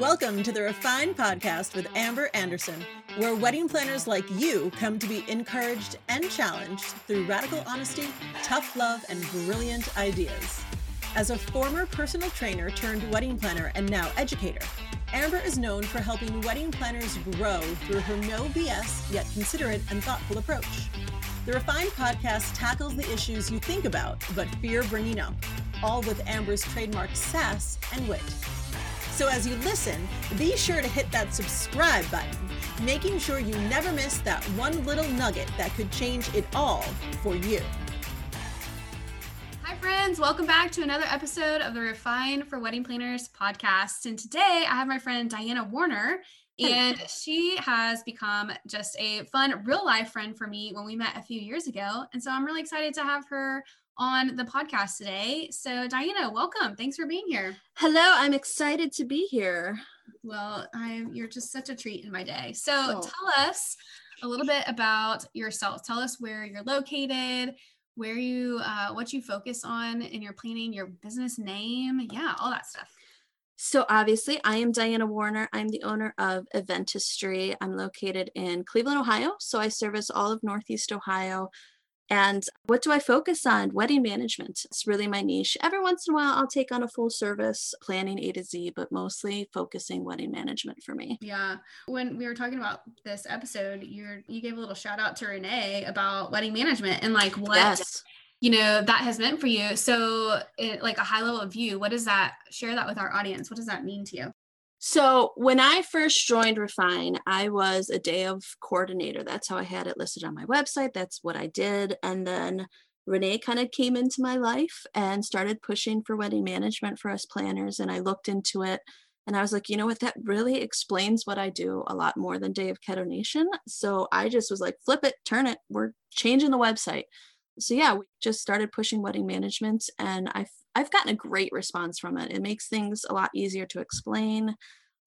Welcome to the Refined Podcast with Amber Anderson, where wedding planners like you come to be encouraged and challenged through radical honesty, tough love, and brilliant ideas. As a former personal trainer turned wedding planner and now educator, Amber is known for helping wedding planners grow through her no BS yet considerate and thoughtful approach. The Refined Podcast tackles the issues you think about but fear bringing up, all with Amber's trademark sass and wit. So as you listen, be sure to hit that subscribe button, making sure you never miss that one little nugget that could change it all for you. Hi, friends. Welcome back to another episode of the Refine for Wedding Planners podcast. And today I have my friend Diana Warner, and she has become just a fun real life friend for me when we met a few years ago. And so I'm really excited to have her on the podcast today. So, Diana, welcome. Thanks for being here. Hello, I'm excited to be here. Well, I'm you're just such a treat in my day. So, oh. tell us a little bit about yourself. Tell us where you're located, where you uh, what you focus on in your planning, your business name, yeah, all that stuff. So obviously, I am Diana Warner. I'm the owner of Eventistry. I'm located in Cleveland, Ohio. So I service all of Northeast Ohio and what do I focus on? Wedding management. It's really my niche. Every once in a while, I'll take on a full service planning A to Z, but mostly focusing wedding management for me. Yeah. When we were talking about this episode, you you gave a little shout out to Renee about wedding management and like what yes. You know that has meant for you. So, it, like a high level view, what does that share that with our audience? What does that mean to you? So when I first joined Refine, I was a day of coordinator. That's how I had it listed on my website. That's what I did. And then Renee kind of came into my life and started pushing for wedding management for us planners. And I looked into it and I was like, you know what, that really explains what I do a lot more than Day of Coordination. So I just was like, flip it, turn it, we're changing the website. So yeah, we just started pushing wedding management and I've I've gotten a great response from it. It makes things a lot easier to explain.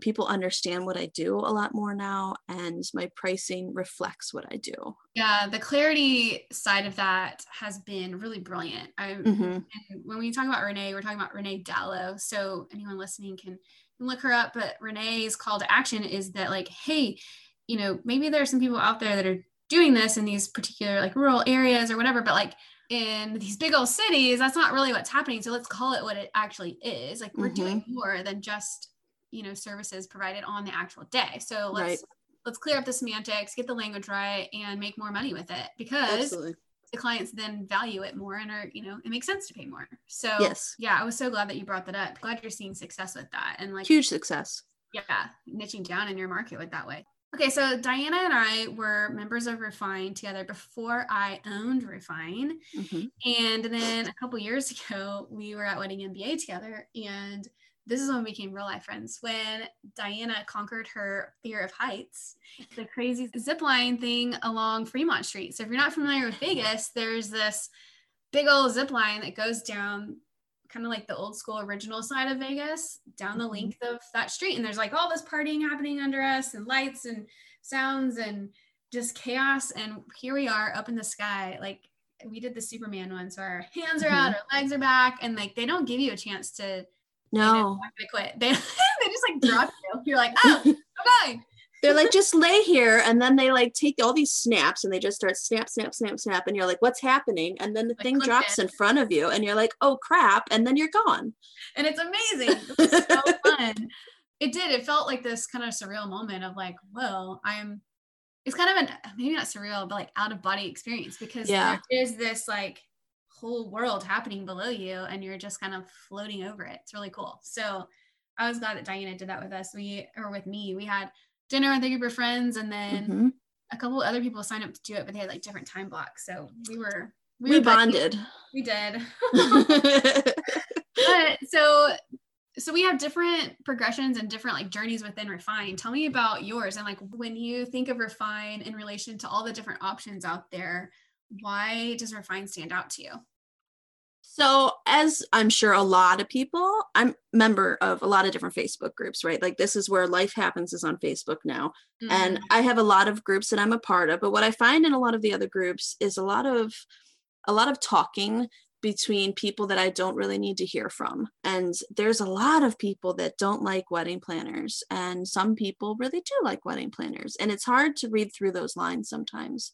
People understand what I do a lot more now, and my pricing reflects what I do. Yeah, the clarity side of that has been really brilliant. I, mm-hmm. when we talk about Renee, we're talking about Renee Dallo. So anyone listening can look her up. But Renee's call to action is that, like, hey, you know, maybe there are some people out there that are doing this in these particular like rural areas or whatever, but like in these big old cities, that's not really what's happening. So let's call it what it actually is. Like we're mm-hmm. doing more than just, you know, services provided on the actual day. So let's right. let's clear up the semantics, get the language right, and make more money with it because Absolutely. the clients then value it more and are, you know, it makes sense to pay more. So yes. yeah, I was so glad that you brought that up. Glad you're seeing success with that. And like huge success. Yeah, niching down in your market with that way. Okay, so Diana and I were members of Refine together before I owned Refine. Mm-hmm. And then a couple years ago, we were at Wedding MBA together. And this is when we became real life friends. When Diana conquered her fear of heights, the crazy zip line thing along Fremont Street. So if you're not familiar with Vegas, there's this big old zip line that goes down kind of like the old school original side of Vegas down the mm-hmm. length of that street. And there's like all this partying happening under us and lights and sounds and just chaos. And here we are up in the sky. Like we did the Superman one. So our hands are mm-hmm. out, our legs are back, and like they don't give you a chance to no, you know, quit. They, they just like drop you. You're like, oh, okay they're like just lay here and then they like take all these snaps and they just start snap snap snap snap and you're like what's happening? And then the like thing drops in front of you and you're like oh crap and then you're gone. And it's amazing. It so fun. It did. It felt like this kind of surreal moment of like well i'm it's kind of an maybe not surreal but like out of body experience because yeah. there is this like whole world happening below you and you're just kind of floating over it. It's really cool. So i was glad that diana did that with us. We or with me we had dinner with a group of friends and then mm-hmm. a couple other people signed up to do it but they had like different time blocks. So we were we, we were bonded. We did. But so so we have different progressions and different like journeys within refine. Tell me about yours and like when you think of refine in relation to all the different options out there why does refine stand out to you so, as I'm sure a lot of people, I'm member of a lot of different Facebook groups, right? Like this is where life happens is on Facebook now. Mm-hmm. And I have a lot of groups that I'm a part of, but what I find in a lot of the other groups is a lot of a lot of talking between people that I don't really need to hear from. And there's a lot of people that don't like wedding planners, and some people really do like wedding planners. And it's hard to read through those lines sometimes.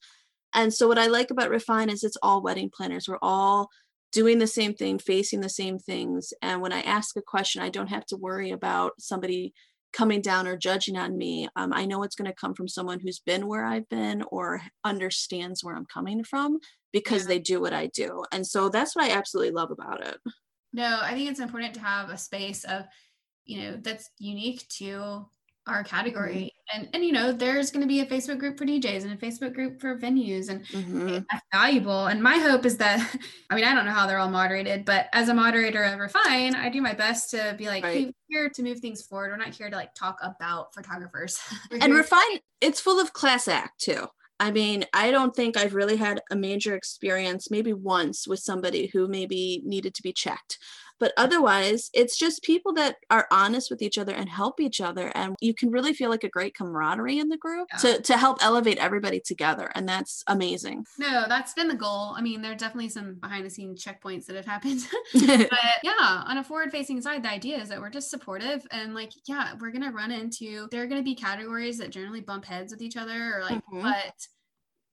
And so, what I like about Refine is it's all wedding planners. We're all doing the same thing, facing the same things. And when I ask a question, I don't have to worry about somebody coming down or judging on me. Um, I know it's going to come from someone who's been where I've been or understands where I'm coming from because yeah. they do what I do. And so that's what I absolutely love about it. No, I think it's important to have a space of, you know, that's unique to our category mm-hmm. and and you know there's going to be a facebook group for djs and a facebook group for venues and mm-hmm. that's valuable and my hope is that i mean i don't know how they're all moderated but as a moderator of refine i do my best to be like right. hey we're here to move things forward we're not here to like talk about photographers and refine it's full of class act too I mean, I don't think I've really had a major experience, maybe once with somebody who maybe needed to be checked. But otherwise, it's just people that are honest with each other and help each other. And you can really feel like a great camaraderie in the group yeah. to, to help elevate everybody together. And that's amazing. No, that's been the goal. I mean, there are definitely some behind the scenes checkpoints that have happened. but yeah, on a forward facing side, the idea is that we're just supportive and like, yeah, we're going to run into, there are going to be categories that generally bump heads with each other or like, mm-hmm. but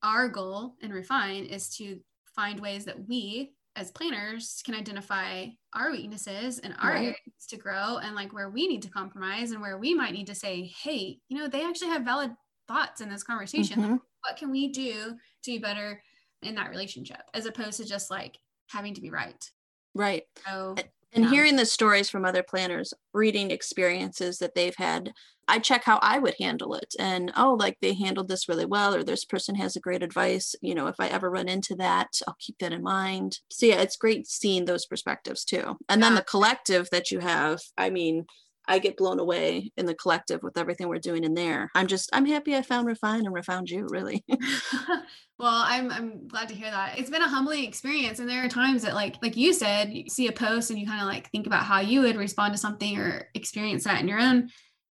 our goal in Refine is to find ways that we as planners can identify our weaknesses and our right. areas to grow and like where we need to compromise and where we might need to say hey you know they actually have valid thoughts in this conversation mm-hmm. like, what can we do to be better in that relationship as opposed to just like having to be right right so and hearing the stories from other planners reading experiences that they've had i check how i would handle it. And oh like they handled this really well or this person has a great advice. You know if i ever run into that i'll keep that in mind. So yeah it's great seeing those perspectives too. And yeah. then the collective that you have i mean I get blown away in the collective with everything we're doing in there. I'm just I'm happy I found Refine and refound you, really. well, I'm I'm glad to hear that. It's been a humbling experience and there are times that like like you said, you see a post and you kind of like think about how you would respond to something or experience that in your own,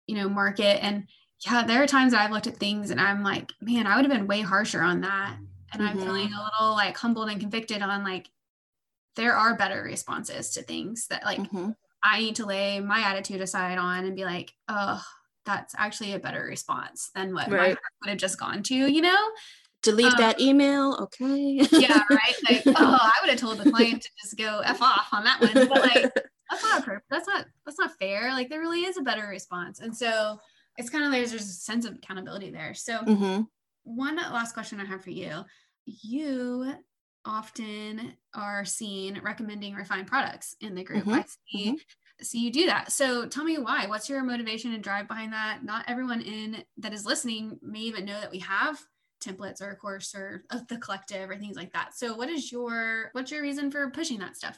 you know, market and yeah, there are times that I've looked at things and I'm like, man, I would have been way harsher on that. And mm-hmm. I'm feeling a little like humbled and convicted on like there are better responses to things that like mm-hmm I need to lay my attitude aside on and be like, oh, that's actually a better response than what right. my would have just gone to, you know? Delete um, that email. Okay. yeah, right. Like, oh, I would have told the client to just go F off on that one. But like that's not a that's not that's not fair. Like there really is a better response. And so it's kind of there's there's a sense of accountability there. So mm-hmm. one last question I have for you. You often are seen recommending refined products in the group. Mm-hmm. I see, mm-hmm. see you do that. So tell me why. What's your motivation and drive behind that? Not everyone in that is listening may even know that we have templates or a course or the collective or things like that. So what is your what's your reason for pushing that stuff?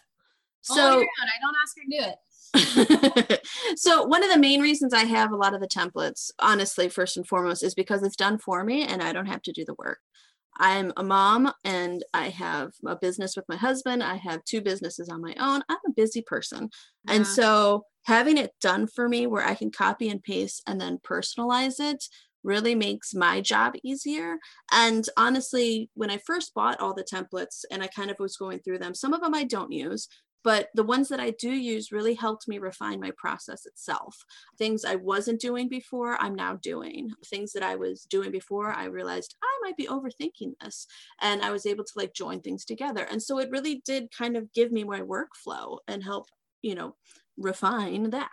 So I don't ask her to do it. so one of the main reasons I have a lot of the templates, honestly, first and foremost, is because it's done for me and I don't have to do the work. I'm a mom and I have a business with my husband. I have two businesses on my own. I'm a busy person. Yeah. And so having it done for me where I can copy and paste and then personalize it really makes my job easier. And honestly, when I first bought all the templates and I kind of was going through them, some of them I don't use, but the ones that I do use really helped me refine my process itself. Things I wasn't doing before, I'm now doing. Things that I was doing before, I realized I might be overthinking this. And I was able to like join things together. And so it really did kind of give me my workflow and help, you know, refine that.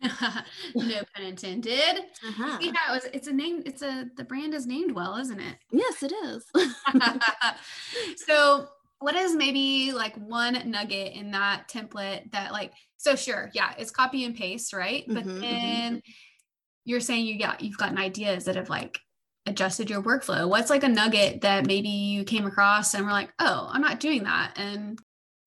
no pun intended. Uh-huh. Yeah, it was, it's a name, it's a, the brand is named well, isn't it? Yes, it is. so what is maybe like one nugget in that template that like so sure yeah it's copy and paste right? But mm-hmm, mm-hmm then mm-hmm. you're saying you got you've gotten ideas that have like adjusted your workflow. What's like a nugget that maybe you came across and were like oh i'm not doing that and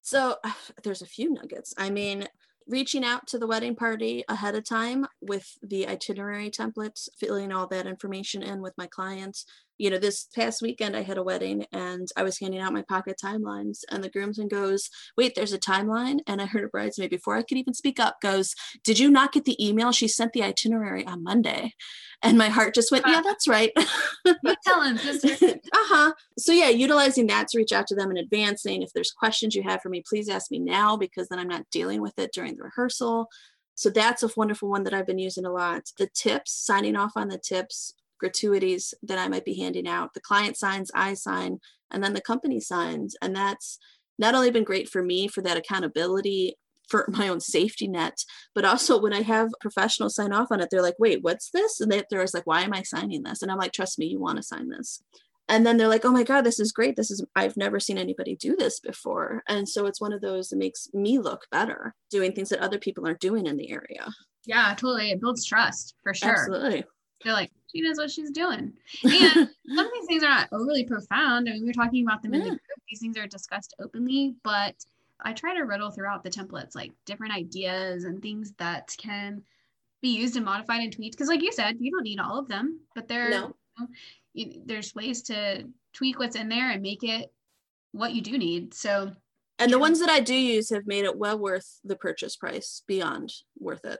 so there's a few nuggets. I mean reaching out to the wedding party ahead of time with the itinerary templates filling all that information in with my clients you know, this past weekend I had a wedding and I was handing out my pocket timelines and the groomsman goes, wait, there's a timeline. And I heard a bridesmaid before I could even speak up goes, did you not get the email? She sent the itinerary on Monday. And my heart just went, yeah, that's right. you tell him, uh-huh. So yeah, utilizing that to reach out to them in advance, saying if there's questions you have for me, please ask me now because then I'm not dealing with it during the rehearsal. So that's a wonderful one that I've been using a lot. The tips, signing off on the tips, gratuities that I might be handing out. The client signs, I sign, and then the company signs. And that's not only been great for me for that accountability for my own safety net, but also when I have professionals sign off on it, they're like, wait, what's this? And they, they're always like, why am I signing this? And I'm like, trust me, you want to sign this. And then they're like, oh my God, this is great. This is, I've never seen anybody do this before. And so it's one of those that makes me look better doing things that other people aren't doing in the area. Yeah, totally. It builds trust for sure. Absolutely. They're like, she knows what she's doing. And some of these things are not overly profound. I mean, we are talking about them yeah. in the group. These things are discussed openly, but I try to riddle throughout the templates like different ideas and things that can be used and modified and tweaked. Because, like you said, you don't need all of them, but there, no. you know, you, there's ways to tweak what's in there and make it what you do need. So, and the ones that I do use have made it well worth the purchase price, beyond worth it.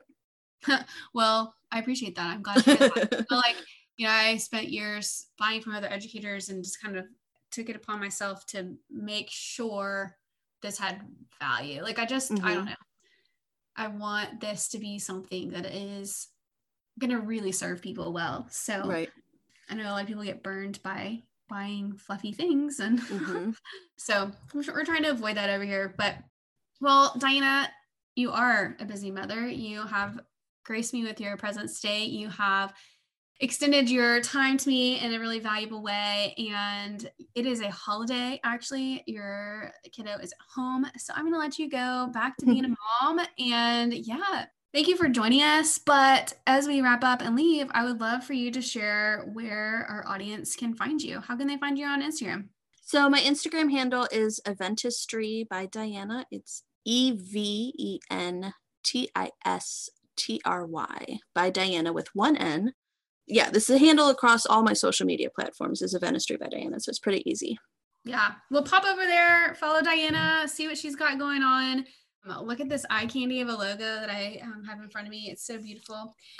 well, I appreciate that. I'm glad that. like, you know, I spent years buying from other educators and just kind of took it upon myself to make sure this had value. Like I just, mm-hmm. I don't mm-hmm. know. I want this to be something that is going to really serve people well. So right. I know a lot of people get burned by buying fluffy things. And mm-hmm. so we're trying to avoid that over here. But well, Diana, you are a busy mother. You have graced me with your presence today. You have extended your time to me in a really valuable way. And it is a holiday, actually. Your kiddo is at home. So I'm going to let you go back to being a mom. And yeah, thank you for joining us. But as we wrap up and leave, I would love for you to share where our audience can find you. How can they find you on Instagram? So my Instagram handle is Eventistry by Diana. It's E V E N T I S T R Y by Diana with one N yeah, this is a handle across all my social media platforms is Eventistry by Diana. So it's pretty easy. Yeah. We'll pop over there, follow Diana, see what she's got going on. Um, look at this eye candy of a logo that I um, have in front of me. It's so beautiful.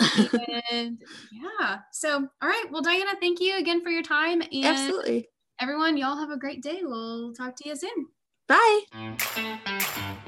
and yeah. So, all right. Well, Diana, thank you again for your time. And Absolutely. Everyone, y'all have a great day. We'll talk to you soon. Bye.